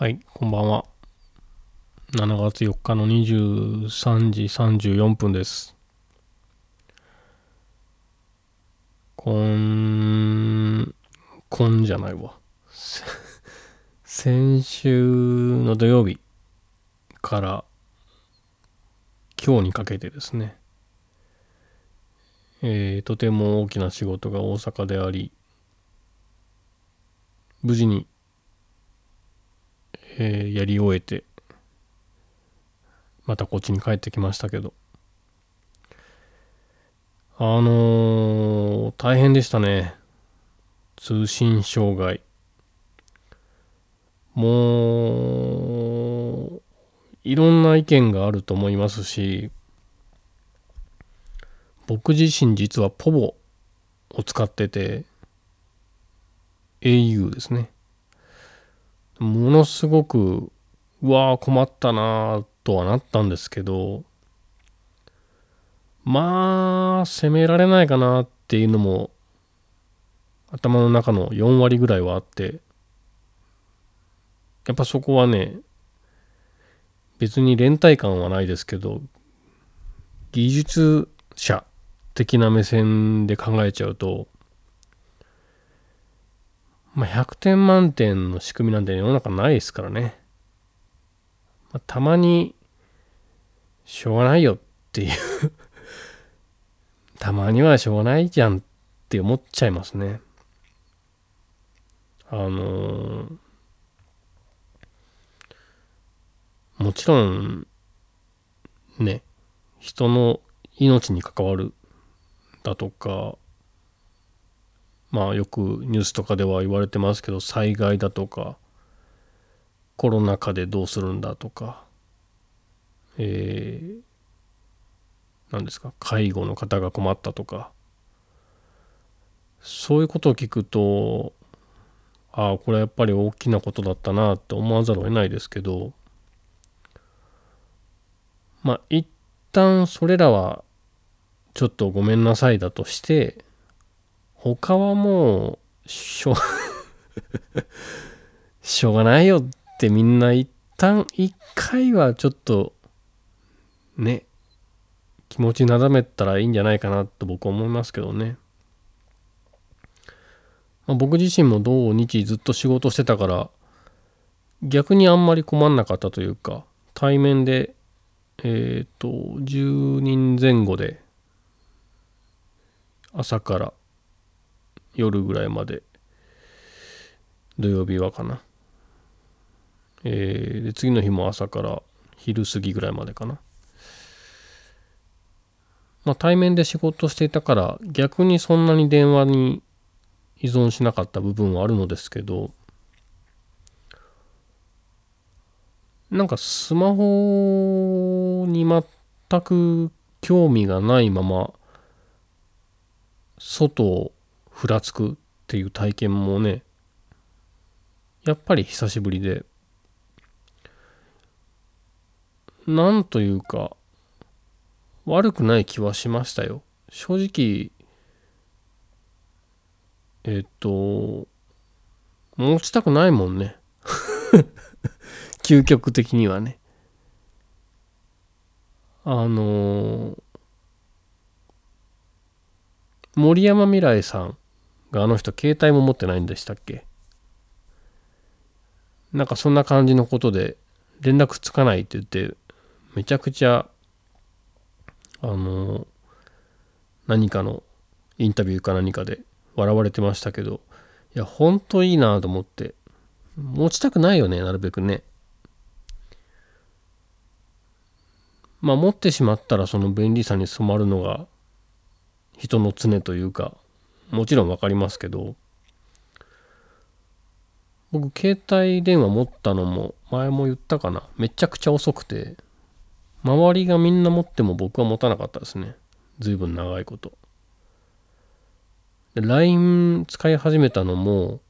はい、こんばんは。7月4日の23時34分です。こん、こんじゃないわ。先週の土曜日から今日にかけてですね、えーとても大きな仕事が大阪であり、無事にえーやり終えて、またこっちに帰ってきましたけど、あのー大変でしたね。通信障害。もう、いろんな意見があると思いますし、僕自身実はポボを使ってて、au ですね。ものすごく、うわあ困ったなあとはなったんですけど、まあ、責められないかなっていうのも、頭の中の4割ぐらいはあって、やっぱそこはね、別に連帯感はないですけど、技術者的な目線で考えちゃうと、まあ、100点満点の仕組みなんて世の中ないですからね。まあ、たまに、しょうがないよっていう たまにはしょうがないじゃんって思っちゃいますね。あのーもちろん、ね、人の命に関わるだとか、まあよくニュースとかでは言われてますけど災害だとかコロナ禍でどうするんだとかえー、何ですか介護の方が困ったとかそういうことを聞くとああこれはやっぱり大きなことだったなって思わざるを得ないですけどまあ一旦それらはちょっとごめんなさいだとして他はもう、しょう、しょうがないよってみんな一旦、一回はちょっと、ね、気持ちなだめたらいいんじゃないかなと僕は思いますけどね。まあ、僕自身も土日ずっと仕事してたから、逆にあんまり困んなかったというか、対面で、えっ、と、10人前後で、朝から夜ぐらいまで。土曜日はかな。えーで次の日も朝から昼過ぎぐらいまでかな。まあ対面で仕事していたから逆にそんなに電話に依存しなかった部分はあるのですけどなんかスマホに全く興味がないまま外をふらつくっていう体験もねやっぱり久しぶりで。なんというか悪くない気はしましたよ。正直えっと持ちたくないもんね。究極的にはね。あの森山未来さんがあの人携帯も持ってないんでしたっけ？なんかそんな感じのことで連絡つかないって言ってめちゃくちゃあの何かのインタビューか何かで笑われてましたけどいやほんといいなと思って持ちたくないよねなるべくね。まあ持ってしまったらその便利さに染まるのが人の常というかもちろんわかりますけど僕携帯電話持ったのも前も言ったかな。めちゃくちゃ遅くて周りがみんな持っても僕は持たなかったですね。随分長いこと。で LINE 使い始めたのも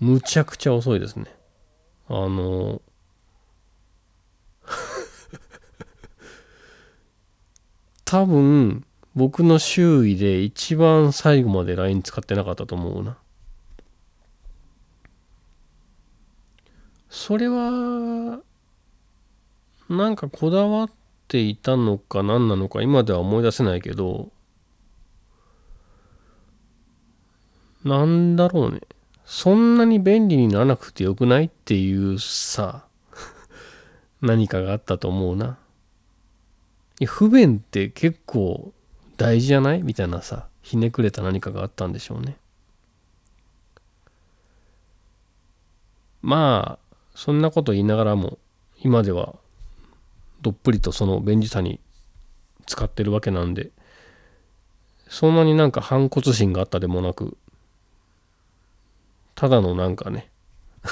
むちゃくちゃ遅いですね。あの多分僕の周囲で一番最後まで LINE 使ってなかったと思うな。それは、なんかこだわっていたのか何なのか今では思い出せないけど、なんだろうね。そんなに便利にならなくてよくないっていうさ、何かがあったと思うな。不便って結構大事じゃない？みたいなさ、ひねくれた何かがあったんでしょうね。まあ、そんなこと言いながらも、今ではどっぷりとその便利さに使ってるわけなんで、そんなになんか反骨心があったでもなく、ただのなんかね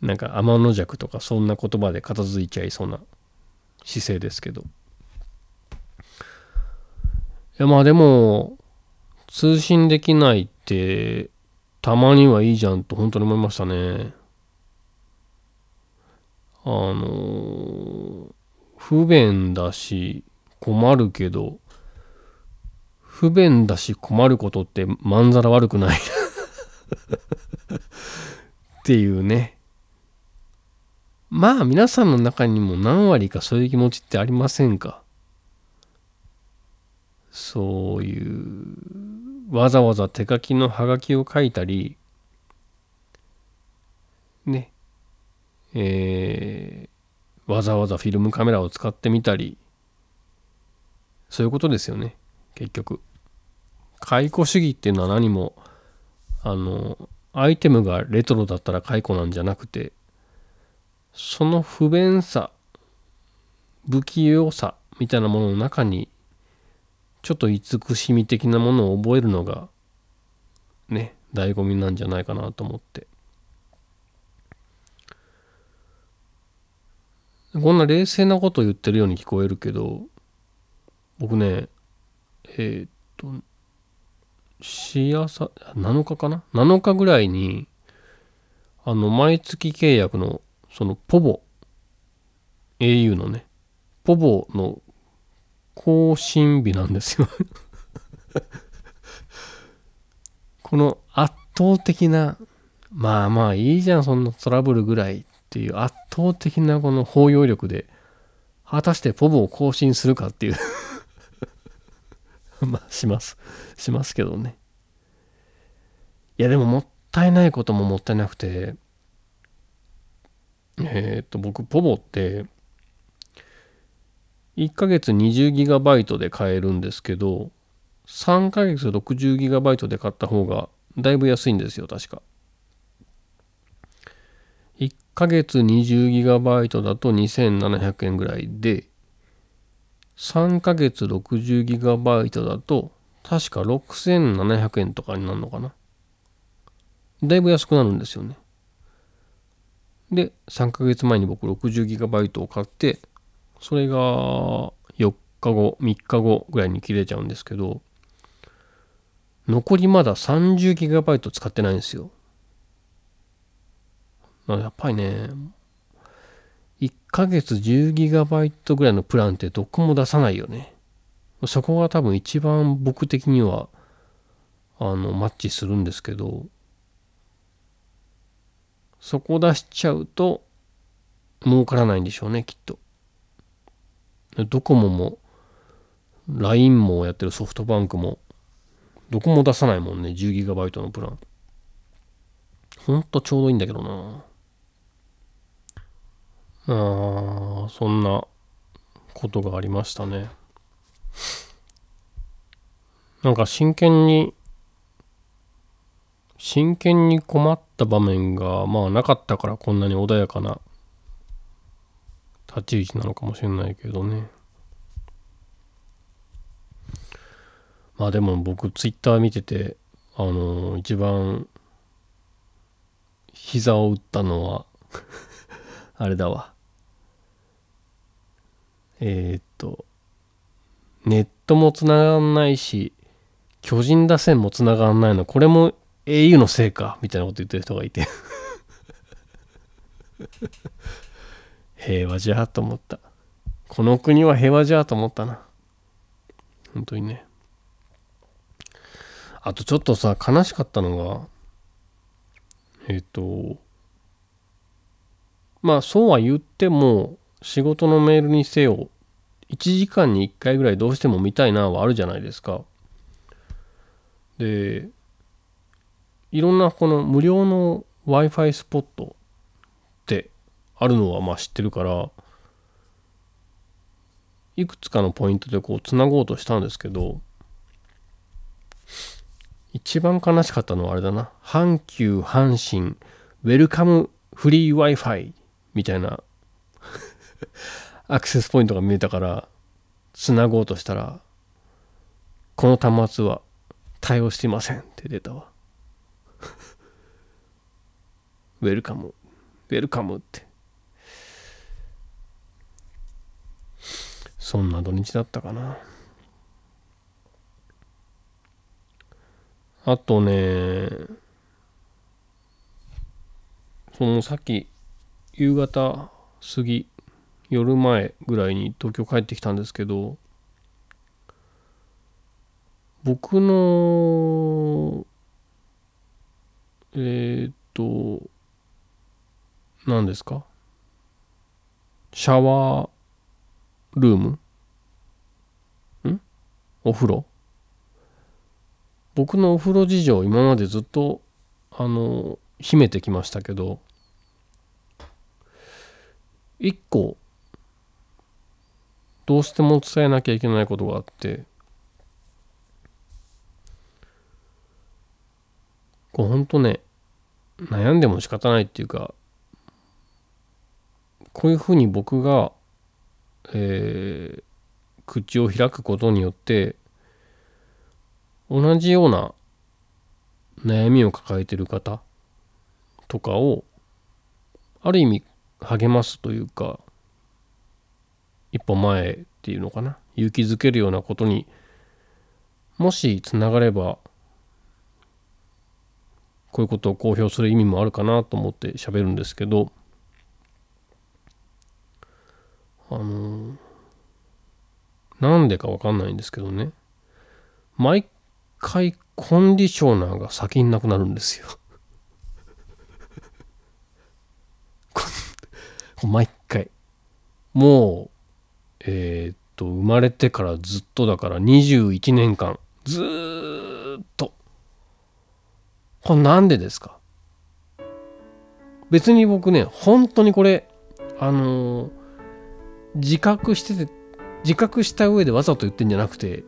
なんか天の弱とかそんな言葉で片付いちゃいそうな姿勢ですけど。やまあでも、通信できないってたまにはいいじゃんと本当に思いましたね。あの、不便だし困るけど、不便だし困ることってまんざら悪くない っていうね。まあ皆さんの中にも何割かそういう気持ちってありませんか？そういうわざわざ手書きのハガキを書いたりねえー、わざわざフィルムカメラを使ってみたりそういうことですよね結局。解雇主義っていうのは何もあのアイテムがレトロだったら解雇なんじゃなくてその不便さ不器用さみたいなものの中にちょっと慈しみ的なものを覚えるのがね醍醐味なんじゃないかなと思ってこんな冷静なことを言ってるように聞こえるけど僕ねえー、っとしあさ、7日かな ?7 日ぐらいに、あの、毎月契約の、その、ポボ、au のね、ポボの更新日なんですよ この圧倒的な、まあまあいいじゃん、そんなトラブルぐらいっていう圧倒的なこの包容力で、果たしてポボを更新するかっていう まあ、します。しますけどね。いや、でももったいないことももったいなくて、え、っと、僕、ポボって、1ヶ月 20GB で買えるんですけど、3ヶ月 60GB で買った方がだいぶ安いんですよ、確か。1ヶ月 20GB だと2700円ぐらいで、3ヶ月 60GB だと確か6700円とかになるのかな。だいぶ安くなるんですよね。で、3ヶ月前に僕 60GB を買って、それが4日後、3日後ぐらいに切れちゃうんですけど、残りまだ 30GB 使ってないんですよ。やっぱりね、1ヶ月 10GB ぐらいのプランってどこも出さないよね。そこが多分一番僕的にはあのマッチするんですけどそこ出しちゃうと儲からないんでしょうねきっと。ドコモも LINE もやってるソフトバンクもどこも出さないもんね 10GB のプラン。ほんとちょうどいいんだけどな。ああ、そんなことがありましたね。なんか真剣に、真剣に困った場面がまあなかったからこんなに穏やかな立ち位置なのかもしれないけどね。まあでも僕ツイッター見てて、あのー、一番膝を打ったのは あれだわ。えー、っと、ネットも繋がんないし、巨人打線も繋がんないの、これも au のせいか、みたいなこと言ってる人がいて平和じゃと思った。この国は平和じゃと思ったな。本当にね。あとちょっとさ、悲しかったのが、えっ、と、まあそうは言っても仕事のメールにせよ1時間に1回ぐらいどうしても見たいなはあるじゃないですか。でいろんなこの無料の Wi-Fi スポットあるのはまあ知ってるからいくつかのポイントでこうつなごうとしたんですけど一番悲しかったのはあれだな。阪急阪神ウェルカムフリー Wi-Fi みたいなアクセスポイントが見えたからつなごうとしたらこの端末は対応していませんって出たわ。ウェルカムウェルカムって。そんな土日だったかな。あとねそのさっき夕方過ぎ夜前ぐらいに東京帰ってきたんですけど僕のえー、っと何ですか？シャワールーム？ん？お風呂？僕のお風呂事情今までずっとあの秘めてきましたけど一個どうしても伝えなきゃいけないことがあってこうほんとね悩んでも仕方ないっていうかこういうふうに僕がえー、口を開くことによって同じような悩みを抱えている方とかをある意味励ますというか一歩前っていうのかな。勇気づけるようなことにもしつながればこういうことを公表する意味もあるかなと思って喋るんですけどあのなんでかわかんないんですけどね。毎回コンディショナーが先になくなるんですよ。毎回。もうえー、っと生まれてからずっとだから21年間ずっと。これなんでですか？別に僕ね本当にこれあのー自覚してて自覚した上でわざと言ってんじゃなくて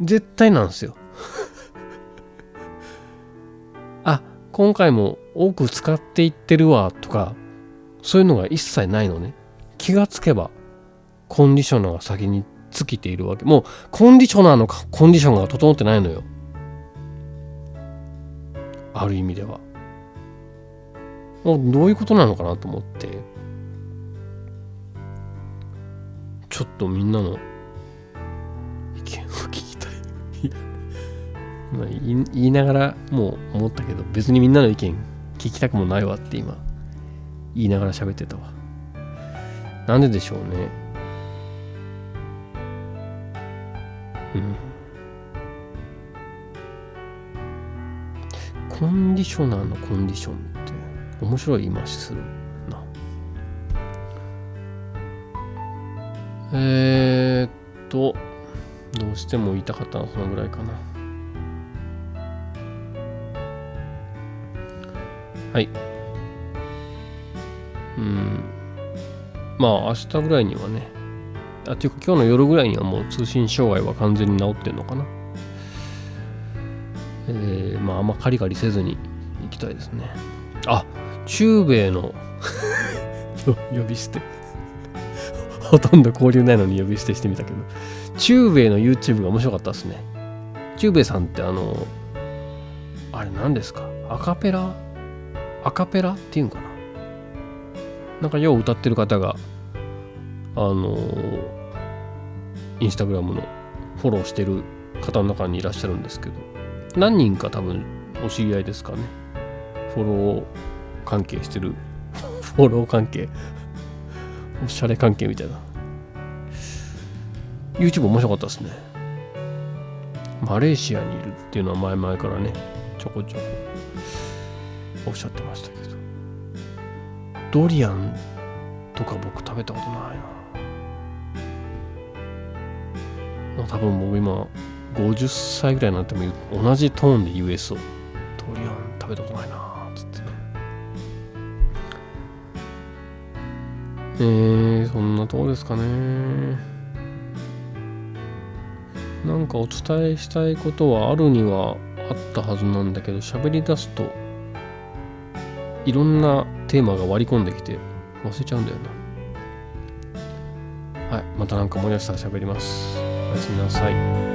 絶対なんですよ。あ今回も多く使っていってるわとかそういうのが一切ないのね。気がつけばコンディショナーが先に尽きているわけ。もうコンディショナーのコンディションが整ってないのよ。ある意味では。もうどういうことなのかなと思って。ちょっとみんなの意見を聞きたい。まあ言いながらもう思ったけど別にみんなの意見聞きたくもないわって今言いながら喋ってたわ。なんででしょうね。うん。コンディショナーのコンディションって面白い言い回しする。えー、っと、どうしても言いたかったのはそのぐらいかな。はい。うん。まあ、明日ぐらいにはね、あ、っていうか今日の夜ぐらいにはもう通信障害は完全に治ってんのかな。えー、まあ、あんまカリカリせずに行きたいですね。あ、中米の 呼び捨てほとんど交流ないのに呼び捨てしてみたけど、中米の YouTube が面白かったですね。中米さんってあの、あれ何ですか？アカペラ？アカペラ？っていうんかな？なんかよう歌ってる方が、あの、インスタグラムのフォローしてる方の中にいらっしゃるんですけど、何人か多分お知り合いですかね。フォロー関係してる。フォロー関係。おしゃれ関係みたいな。YouTube 面白かったですね。マレーシアにいるっていうのは前々からね、ちょこちょこおっしゃってましたけど。ドリアンとか僕食べたことないな多分僕今50歳ぐらいになっても同じトーンで US をドリアン食べたことないなえー、そんなとこですかね。なんかお伝えしたいことはあるにはあったはずなんだけど喋り出すといろんなテーマが割り込んできて忘れちゃうんだよな。はいまたなんか思い出したら喋ります。おやすみなさい。